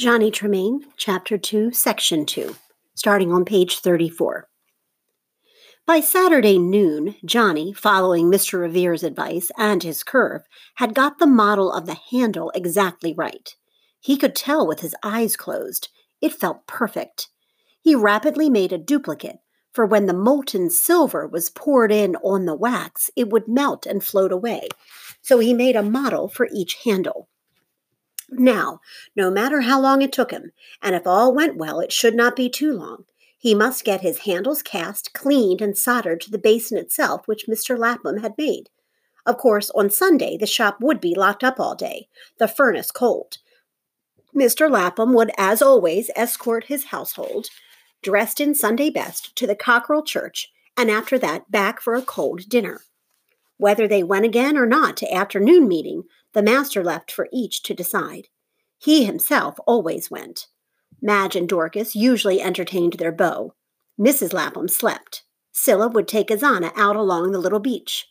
Johnny Tremain, Chapter 2, Section 2, starting on page 34. By Saturday noon, Johnny, following Mr. Revere's advice and his curve, had got the model of the handle exactly right. He could tell with his eyes closed. It felt perfect. He rapidly made a duplicate, for when the molten silver was poured in on the wax, it would melt and float away. So he made a model for each handle. Now, no matter how long it took him, and if all went well, it should not be too long, he must get his handles cast, cleaned, and soldered to the basin itself which Mr. Lapham had made. Of course, on Sunday the shop would be locked up all day, the furnace cold. Mr. Lapham would, as always, escort his household, dressed in Sunday best, to the Cockerel Church, and after that back for a cold dinner. Whether they went again or not to afternoon meeting, the master left for each to decide. He himself always went. Madge and Dorcas usually entertained their beau. Mrs. Lapham slept. Cilla would take Isannah out along the little beach.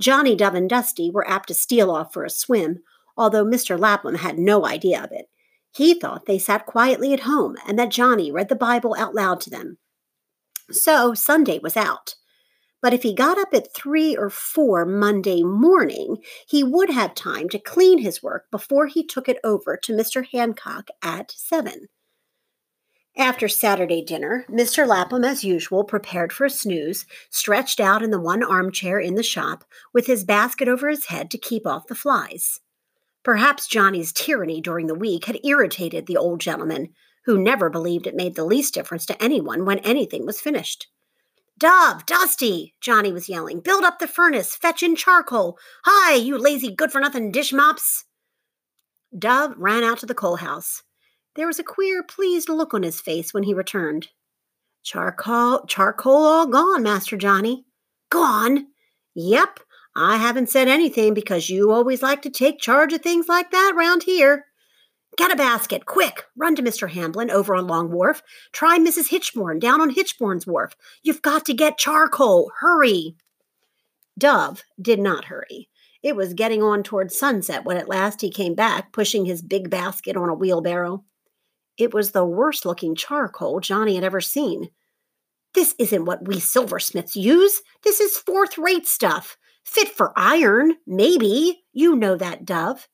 Johnny, Dove, and Dusty were apt to steal off for a swim, although Mr. Lapham had no idea of it. He thought they sat quietly at home and that Johnny read the Bible out loud to them. So Sunday was out. But if he got up at three or four Monday morning, he would have time to clean his work before he took it over to Mr. Hancock at seven. After Saturday dinner, Mr. Lapham, as usual, prepared for a snooze, stretched out in the one armchair in the shop, with his basket over his head to keep off the flies. Perhaps Johnny's tyranny during the week had irritated the old gentleman, who never believed it made the least difference to anyone when anything was finished. Dove, Dusty, Johnny was yelling. Build up the furnace, fetch in charcoal. Hi, you lazy good for nothing dish mops. Dove ran out to the coal house. There was a queer, pleased look on his face when he returned. Charcoal, charcoal all gone, Master Johnny. Gone? Yep, I haven't said anything because you always like to take charge of things like that round here. Get a basket, quick! Run to Mr. Hamblin over on Long Wharf. Try Mrs. Hitchborn down on Hitchborn's Wharf. You've got to get charcoal. Hurry! Dove did not hurry. It was getting on toward sunset when at last he came back, pushing his big basket on a wheelbarrow. It was the worst looking charcoal Johnny had ever seen. This isn't what we silversmiths use. This is fourth rate stuff. Fit for iron, maybe. You know that, Dove.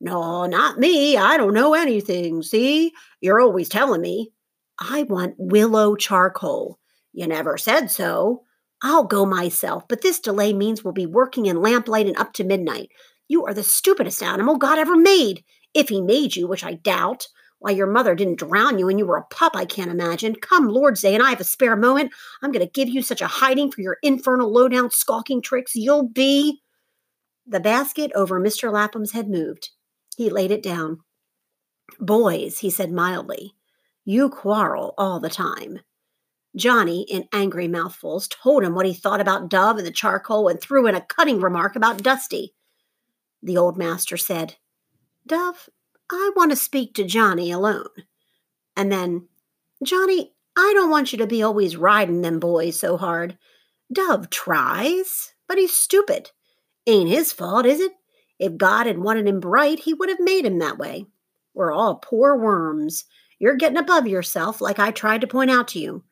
No, not me. I don't know anything. See? You're always telling me. I want willow charcoal. You never said so. I'll go myself, but this delay means we'll be working in lamplight and up to midnight. You are the stupidest animal God ever made. If he made you, which I doubt. Why, your mother didn't drown you when you were a pup, I can't imagine. Come, Lord's Day, and I have a spare moment. I'm going to give you such a hiding for your infernal low-down skulking tricks. You'll be. The basket over Mr. Lapham's head moved. He laid it down. Boys, he said mildly, you quarrel all the time. Johnny, in angry mouthfuls, told him what he thought about Dove and the charcoal and threw in a cutting remark about Dusty. The old master said, Dove, I want to speak to Johnny alone. And then, Johnny, I don't want you to be always riding them boys so hard. Dove tries, but he's stupid. Ain't his fault, is it? If God had wanted him bright, he would have made him that way. We're all poor worms. You're getting above yourself, like I tried to point out to you.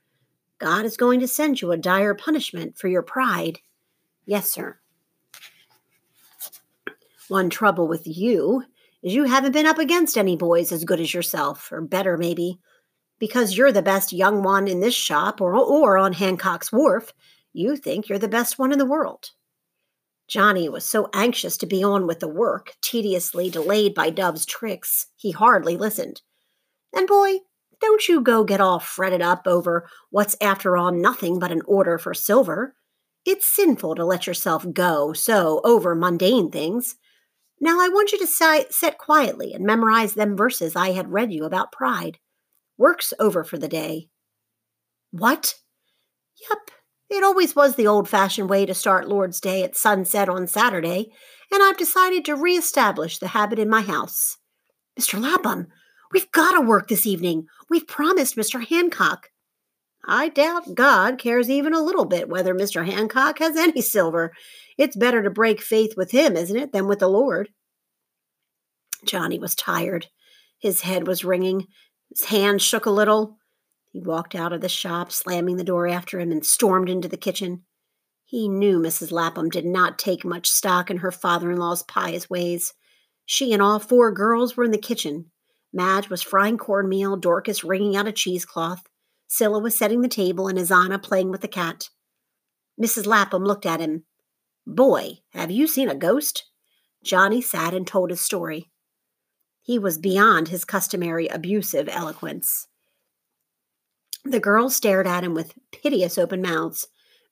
God is going to send you a dire punishment for your pride. Yes, sir. One trouble with you is you haven't been up against any boys as good as yourself, or better, maybe. Because you're the best young one in this shop or, or on Hancock's Wharf, you think you're the best one in the world. Johnny was so anxious to be on with the work, tediously delayed by Dove's tricks, he hardly listened. And boy, don't you go get all fretted up over what's after all nothing but an order for silver. It's sinful to let yourself go so over mundane things. Now I want you to si- sit quietly and memorize them verses I had read you about pride. Work's over for the day. What? Yep, it always was the old fashioned way to start Lord's Day at sunset on Saturday, and I've decided to re-establish the habit in my house. Mr. Lapham, we've got to work this evening. We've promised Mr. Hancock. I doubt God cares even a little bit whether Mr. Hancock has any silver. It's better to break faith with him, isn't it, than with the Lord? Johnny was tired. His head was ringing. His hand shook a little. He walked out of the shop, slamming the door after him, and stormed into the kitchen. He knew Mrs. Lapham did not take much stock in her father in law's pious ways. She and all four girls were in the kitchen. Madge was frying cornmeal, Dorcas wringing out a cheesecloth. Cilla was setting the table, and Isannah playing with the cat. Mrs. Lapham looked at him. Boy, have you seen a ghost? Johnny sat and told his story. He was beyond his customary abusive eloquence. The girls stared at him with piteous open mouths.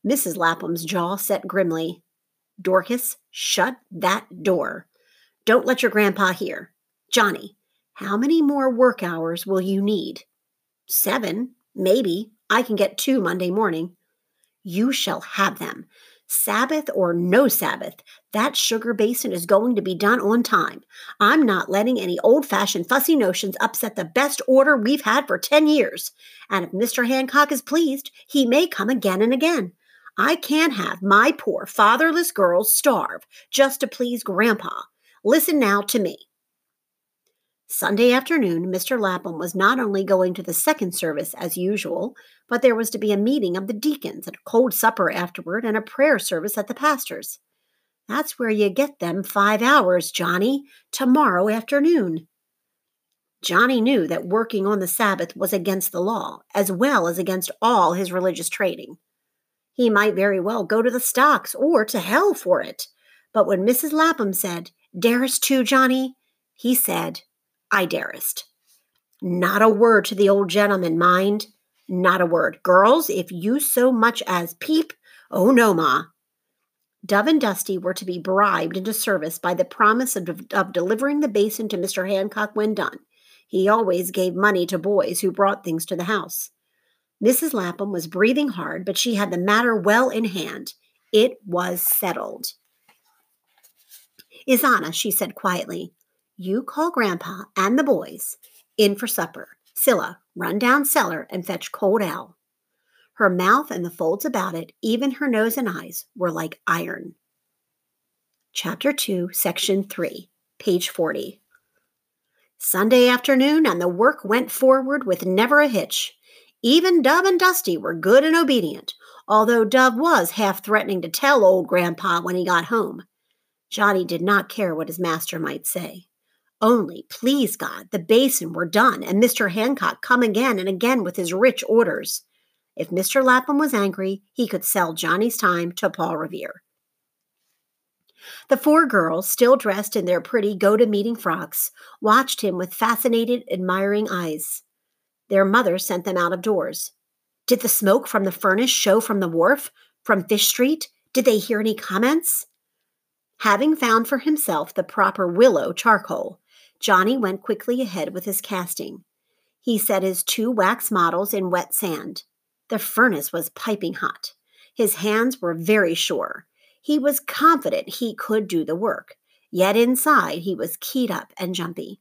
Mrs. Lapham's jaw set grimly. Dorcas, shut that door. Don't let your grandpa hear. Johnny, how many more work hours will you need? Seven, maybe. I can get two Monday morning. You shall have them. Sabbath or no Sabbath, that sugar basin is going to be done on time. I'm not letting any old fashioned fussy notions upset the best order we've had for 10 years. And if Mr. Hancock is pleased, he may come again and again. I can't have my poor fatherless girls starve just to please Grandpa. Listen now to me. Sunday afternoon, Mr. Lapham was not only going to the second service as usual, but there was to be a meeting of the deacons and a cold supper afterward and a prayer service at the pastor's. That's where you get them five hours, Johnny, tomorrow afternoon. Johnny knew that working on the Sabbath was against the law, as well as against all his religious training. He might very well go to the stocks or to hell for it. But when Mrs. Lapham said, Darest to, Johnny, he said, I darest. Not a word to the old gentleman, mind. Not a word. Girls, if you so much as peep, oh no, ma. Dove and Dusty were to be bribed into service by the promise of, of delivering the basin to Mr. Hancock when done. He always gave money to boys who brought things to the house. Mrs. Lapham was breathing hard, but she had the matter well in hand. It was settled. Isannah, she said quietly, you call Grandpa and the boys in for supper. Cilla, run down cellar and fetch cold ale. Her mouth and the folds about it, even her nose and eyes, were like iron. Chapter 2, Section 3, page 40. Sunday afternoon, and the work went forward with never a hitch. Even Dove and Dusty were good and obedient, although Dove was half threatening to tell old Grandpa when he got home. Johnny did not care what his master might say. Only, please God, the basin were done, and Mr. Hancock come again and again with his rich orders. If Mr. Lapham was angry, he could sell Johnny's time to Paul Revere. The four girls, still dressed in their pretty go to meeting frocks, watched him with fascinated, admiring eyes. Their mother sent them out of doors. Did the smoke from the furnace show from the wharf, from Fish Street? Did they hear any comments? Having found for himself the proper willow charcoal, Johnny went quickly ahead with his casting. He set his two wax models in wet sand. The furnace was piping hot. His hands were very sure. He was confident he could do the work, yet inside he was keyed up and jumpy.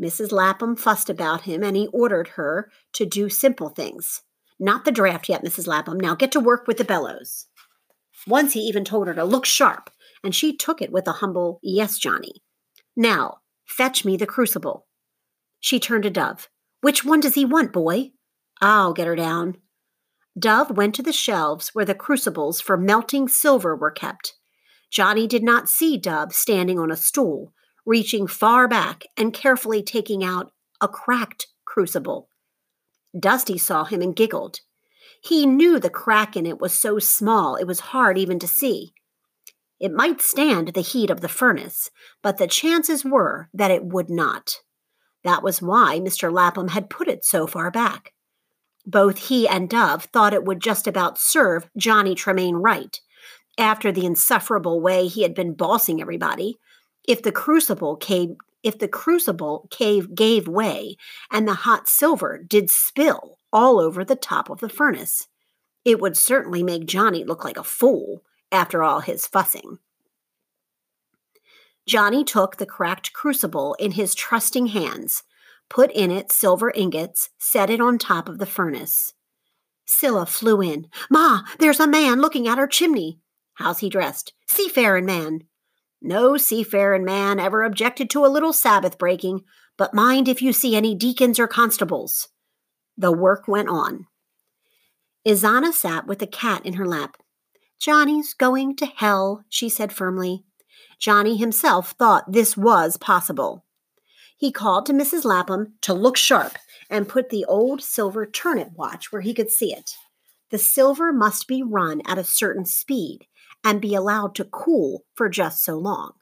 Mrs. Lapham fussed about him and he ordered her to do simple things. Not the draft yet, Mrs. Lapham. Now get to work with the bellows. Once he even told her to look sharp, and she took it with a humble, Yes, Johnny. Now, Fetch me the crucible. She turned to Dove. Which one does he want, boy? I'll get her down. Dove went to the shelves where the crucibles for melting silver were kept. Johnny did not see Dove standing on a stool, reaching far back and carefully taking out a cracked crucible. Dusty saw him and giggled. He knew the crack in it was so small it was hard even to see. It might stand the heat of the furnace, but the chances were that it would not. That was why Mr. Lapham had put it so far back. Both he and Dove thought it would just about serve Johnny Tremain right. After the insufferable way he had been bossing everybody, if the crucible cave if the crucible cave gave way and the hot silver did spill all over the top of the furnace, it would certainly make Johnny look like a fool after all his fussing. Johnny took the cracked crucible in his trusting hands, put in it silver ingots, set it on top of the furnace. Cilla flew in. Ma, there's a man looking at our chimney. How's he dressed? Seafaring man. No seafaring man ever objected to a little Sabbath breaking, but mind if you see any deacons or constables. The work went on. Isannah sat with the cat in her lap. Johnny's going to hell, she said firmly. Johnny himself thought this was possible. He called to Mrs. Lapham to look sharp and put the old silver turnip watch where he could see it. The silver must be run at a certain speed and be allowed to cool for just so long.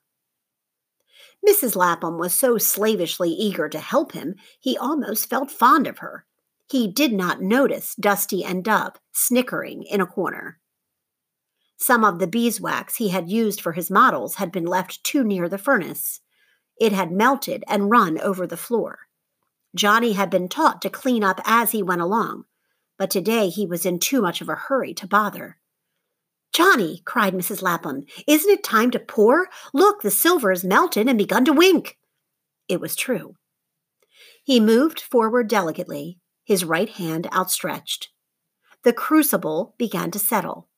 Mrs. Lapham was so slavishly eager to help him, he almost felt fond of her. He did not notice Dusty and Dove snickering in a corner. Some of the beeswax he had used for his models had been left too near the furnace. It had melted and run over the floor. Johnny had been taught to clean up as he went along, but today he was in too much of a hurry to bother. Johnny, cried Mrs. Lapham, isn't it time to pour? Look, the silver has melted and begun to wink. It was true. He moved forward delicately, his right hand outstretched. The crucible began to settle.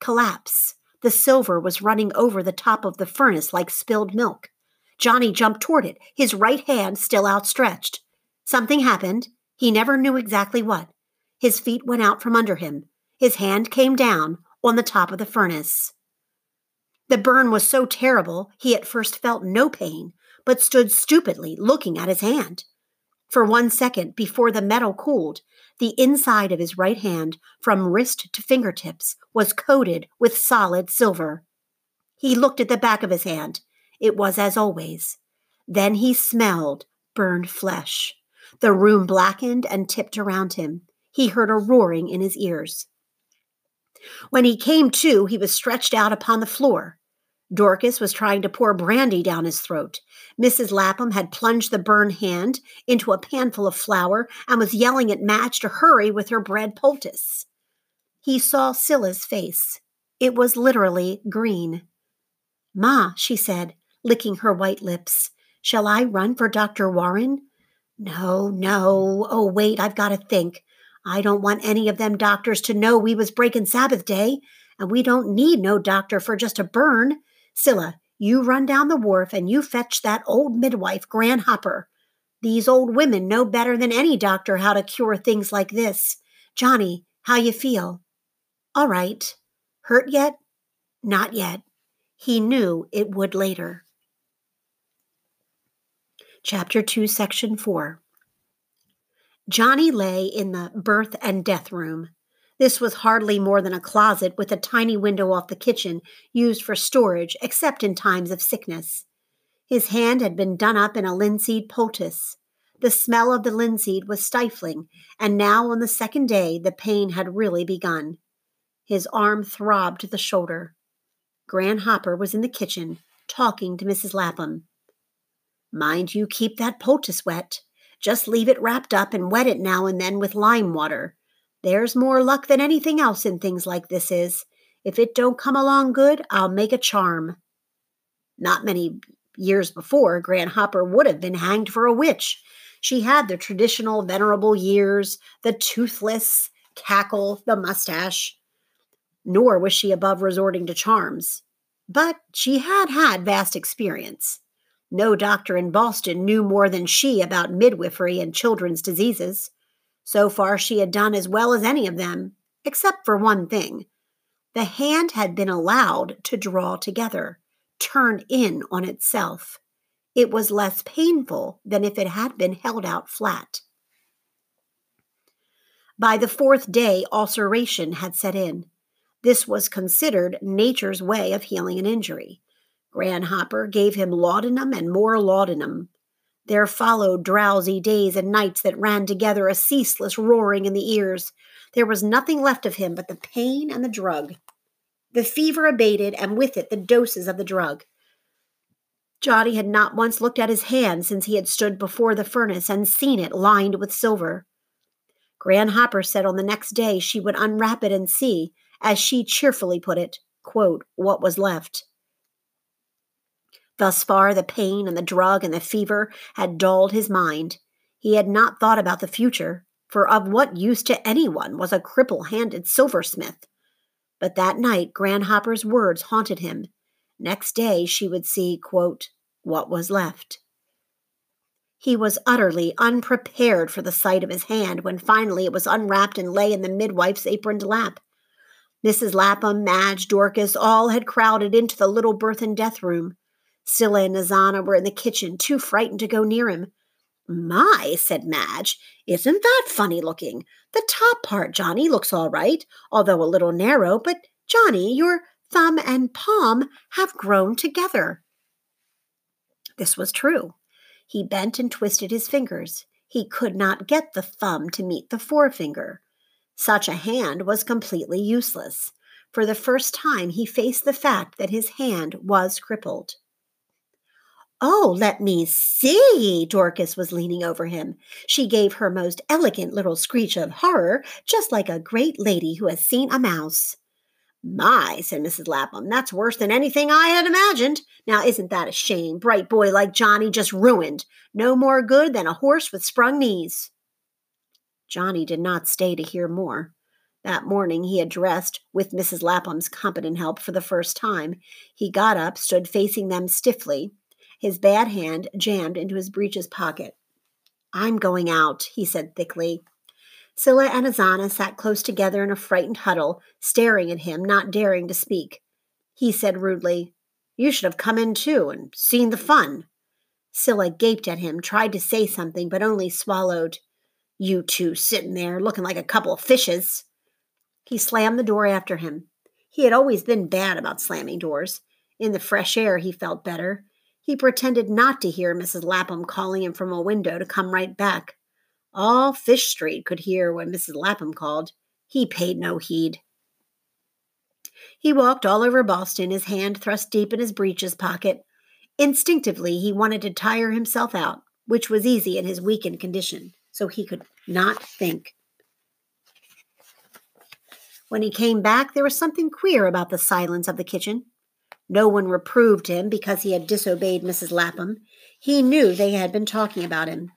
Collapse. The silver was running over the top of the furnace like spilled milk. Johnny jumped toward it, his right hand still outstretched. Something happened. He never knew exactly what. His feet went out from under him. His hand came down on the top of the furnace. The burn was so terrible he at first felt no pain, but stood stupidly looking at his hand. For one second before the metal cooled, the inside of his right hand, from wrist to fingertips, was coated with solid silver. He looked at the back of his hand. It was as always. Then he smelled burned flesh. The room blackened and tipped around him. He heard a roaring in his ears. When he came to, he was stretched out upon the floor. Dorcas was trying to pour brandy down his throat. Mrs. Lapham had plunged the burned hand into a panful of flour and was yelling at Madge to hurry with her bread poultice. He saw Cilla's face. It was literally green. Ma, she said, licking her white lips, shall I run for Dr. Warren? No, no. Oh, wait, I've got to think. I don't want any of them doctors to know we was breaking Sabbath day, and we don't need no doctor for just a burn. Cilla, you run down the wharf and you fetch that old midwife, Gran Hopper. These old women know better than any doctor how to cure things like this. Johnny, how you feel? All right. Hurt yet? Not yet. He knew it would later. Chapter 2, Section 4 Johnny lay in the birth and death room. This was hardly more than a closet with a tiny window off the kitchen, used for storage except in times of sickness. His hand had been done up in a linseed poultice. The smell of the linseed was stifling, and now on the second day the pain had really begun. His arm throbbed to the shoulder. Gran Hopper was in the kitchen, talking to Mrs. Lapham. Mind you keep that poultice wet. Just leave it wrapped up and wet it now and then with lime water. There's more luck than anything else in things like this is. If it don't come along good, I'll make a charm. Not many years before, Gran Hopper would have been hanged for a witch. She had the traditional venerable years, the toothless cackle, the mustache. Nor was she above resorting to charms. But she had had vast experience. No doctor in Boston knew more than she about midwifery and children's diseases. So far, she had done as well as any of them, except for one thing. The hand had been allowed to draw together, turn in on itself. It was less painful than if it had been held out flat. By the fourth day, ulceration had set in. This was considered nature's way of healing an injury. Gran Hopper gave him laudanum and more laudanum. There followed drowsy days and nights that ran together, a ceaseless roaring in the ears. There was nothing left of him but the pain and the drug. The fever abated, and with it the doses of the drug. Johnny had not once looked at his hand since he had stood before the furnace and seen it lined with silver. Gran Hopper said on the next day she would unwrap it and see, as she cheerfully put it, quote, what was left. Thus far, the pain and the drug and the fever had dulled his mind. He had not thought about the future, for of what use to anyone was a cripple handed silversmith? But that night, Gran Hopper's words haunted him. Next day, she would see, quote, what was left. He was utterly unprepared for the sight of his hand when finally it was unwrapped and lay in the midwife's aproned lap. Mrs. Lapham, Madge, Dorcas, all had crowded into the little birth and death room. Cilla and Isannah were in the kitchen, too frightened to go near him. My, said Madge, isn't that funny looking? The top part, Johnny, looks all right, although a little narrow, but Johnny, your thumb and palm have grown together. This was true. He bent and twisted his fingers. He could not get the thumb to meet the forefinger. Such a hand was completely useless. For the first time, he faced the fact that his hand was crippled. Oh, let me see. Dorcas was leaning over him. She gave her most elegant little screech of horror, just like a great lady who has seen a mouse. My, said Mrs. Lapham, that's worse than anything I had imagined. Now, isn't that a shame? Bright boy like Johnny just ruined. No more good than a horse with sprung knees. Johnny did not stay to hear more. That morning he had dressed, with Mrs. Lapham's competent help, for the first time. He got up, stood facing them stiffly, his bad hand jammed into his breeches pocket. I'm going out, he said thickly. Cilla and Isannah sat close together in a frightened huddle, staring at him, not daring to speak. He said rudely, You should have come in too and seen the fun. Cilla gaped at him, tried to say something, but only swallowed. You two sitting there looking like a couple of fishes. He slammed the door after him. He had always been bad about slamming doors. In the fresh air, he felt better. He pretended not to hear Mrs. Lapham calling him from a window to come right back. All Fish Street could hear when Mrs. Lapham called. He paid no heed. He walked all over Boston, his hand thrust deep in his breeches pocket. Instinctively, he wanted to tire himself out, which was easy in his weakened condition, so he could not think. When he came back, there was something queer about the silence of the kitchen. No one reproved him because he had disobeyed Mrs. Lapham. He knew they had been talking about him.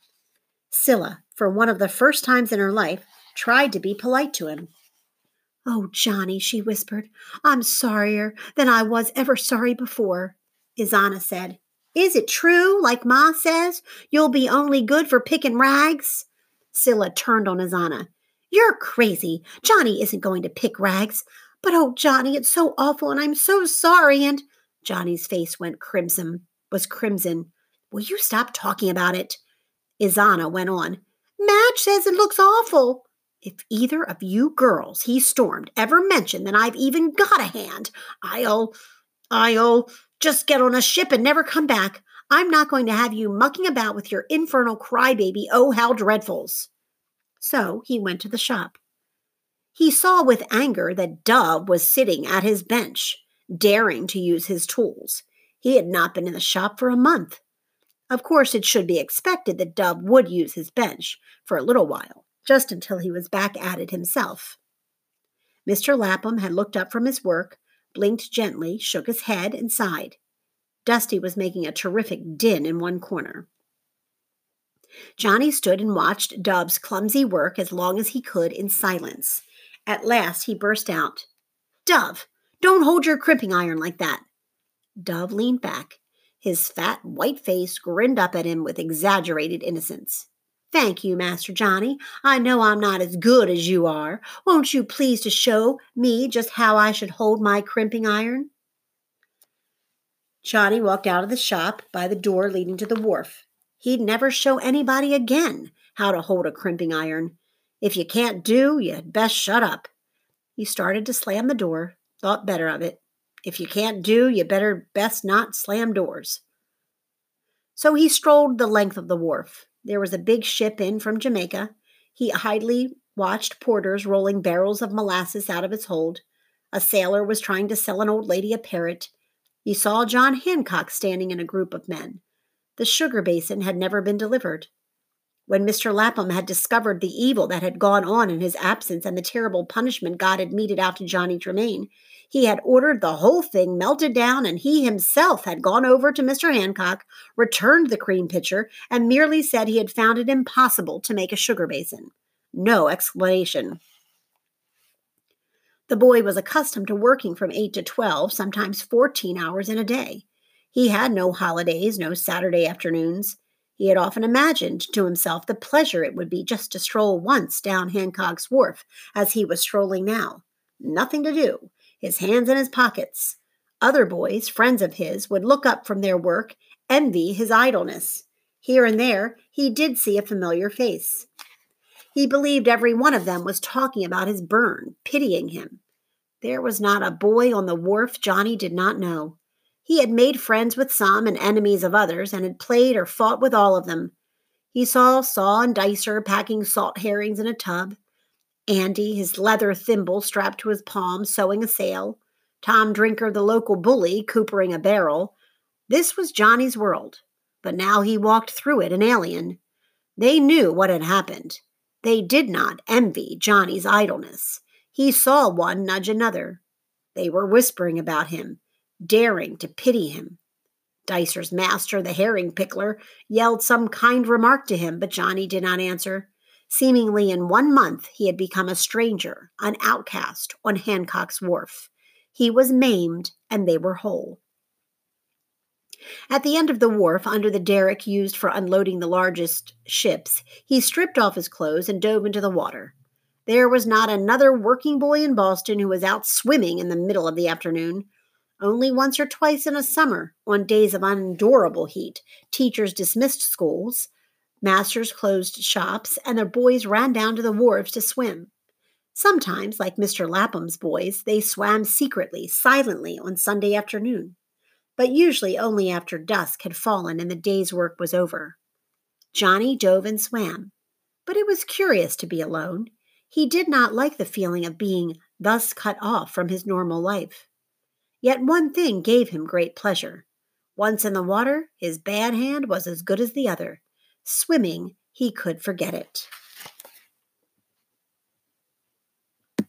Cilla, for one of the first times in her life, tried to be polite to him. Oh, Johnny, she whispered, I'm sorrier than I was ever sorry before. Isannah said, Is it true, like Ma says, you'll be only good for picking rags? Cilla turned on Isannah. You're crazy. Johnny isn't going to pick rags. But oh, Johnny, it's so awful and I'm so sorry. And Johnny's face went crimson, was crimson. Will you stop talking about it? Isannah went on. Madge says it looks awful. If either of you girls, he stormed, ever mention that I've even got a hand, I'll, I'll just get on a ship and never come back. I'm not going to have you mucking about with your infernal crybaby, oh, how dreadfuls. So he went to the shop. He saw with anger that Dove was sitting at his bench, daring to use his tools. He had not been in the shop for a month. Of course, it should be expected that Dove would use his bench for a little while, just until he was back at it himself. Mr. Lapham had looked up from his work, blinked gently, shook his head, and sighed. Dusty was making a terrific din in one corner. Johnny stood and watched Dove's clumsy work as long as he could in silence. At last he burst out, Dove, don't hold your crimping iron like that. Dove leaned back. His fat, white face grinned up at him with exaggerated innocence. Thank you, Master Johnny. I know I'm not as good as you are. Won't you please to show me just how I should hold my crimping iron? Johnny walked out of the shop by the door leading to the wharf. He'd never show anybody again how to hold a crimping iron. If you can't do, you'd best shut up. He started to slam the door, thought better of it. If you can't do, you better best not slam doors. So he strolled the length of the wharf. There was a big ship in from Jamaica. He idly watched porters rolling barrels of molasses out of its hold. A sailor was trying to sell an old lady a parrot. He saw John Hancock standing in a group of men. The sugar basin had never been delivered. When Mr. Lapham had discovered the evil that had gone on in his absence and the terrible punishment God had meted out to Johnny Tremain, he had ordered the whole thing melted down, and he himself had gone over to Mr. Hancock, returned the cream pitcher, and merely said he had found it impossible to make a sugar basin. No explanation. The boy was accustomed to working from 8 to 12, sometimes 14 hours in a day. He had no holidays, no Saturday afternoons. He had often imagined to himself the pleasure it would be just to stroll once down Hancock's Wharf as he was strolling now. Nothing to do, his hands in his pockets. Other boys, friends of his, would look up from their work, envy his idleness. Here and there, he did see a familiar face. He believed every one of them was talking about his burn, pitying him. There was not a boy on the wharf Johnny did not know. He had made friends with some and enemies of others, and had played or fought with all of them. He saw Saw and Dicer packing salt herrings in a tub, Andy, his leather thimble strapped to his palm, sewing a sail, Tom Drinker, the local bully, coopering a barrel. This was Johnny's world, but now he walked through it an alien. They knew what had happened. They did not envy Johnny's idleness. He saw one nudge another. They were whispering about him, daring to pity him. Dicer's master, the herring pickler, yelled some kind remark to him, but Johnny did not answer. Seemingly in one month, he had become a stranger, an outcast on Hancock's Wharf. He was maimed, and they were whole. At the end of the wharf, under the derrick used for unloading the largest ships, he stripped off his clothes and dove into the water. There was not another working boy in Boston who was out swimming in the middle of the afternoon. Only once or twice in a summer, on days of unendurable heat, teachers dismissed schools, masters closed shops, and their boys ran down to the wharves to swim. Sometimes, like Mr. Lapham's boys, they swam secretly, silently on Sunday afternoon but usually only after dusk had fallen and the day's work was over. Johnny dove and swam, but it was curious to be alone. He did not like the feeling of being thus cut off from his normal life. Yet one thing gave him great pleasure. Once in the water, his bad hand was as good as the other. Swimming, he could forget it.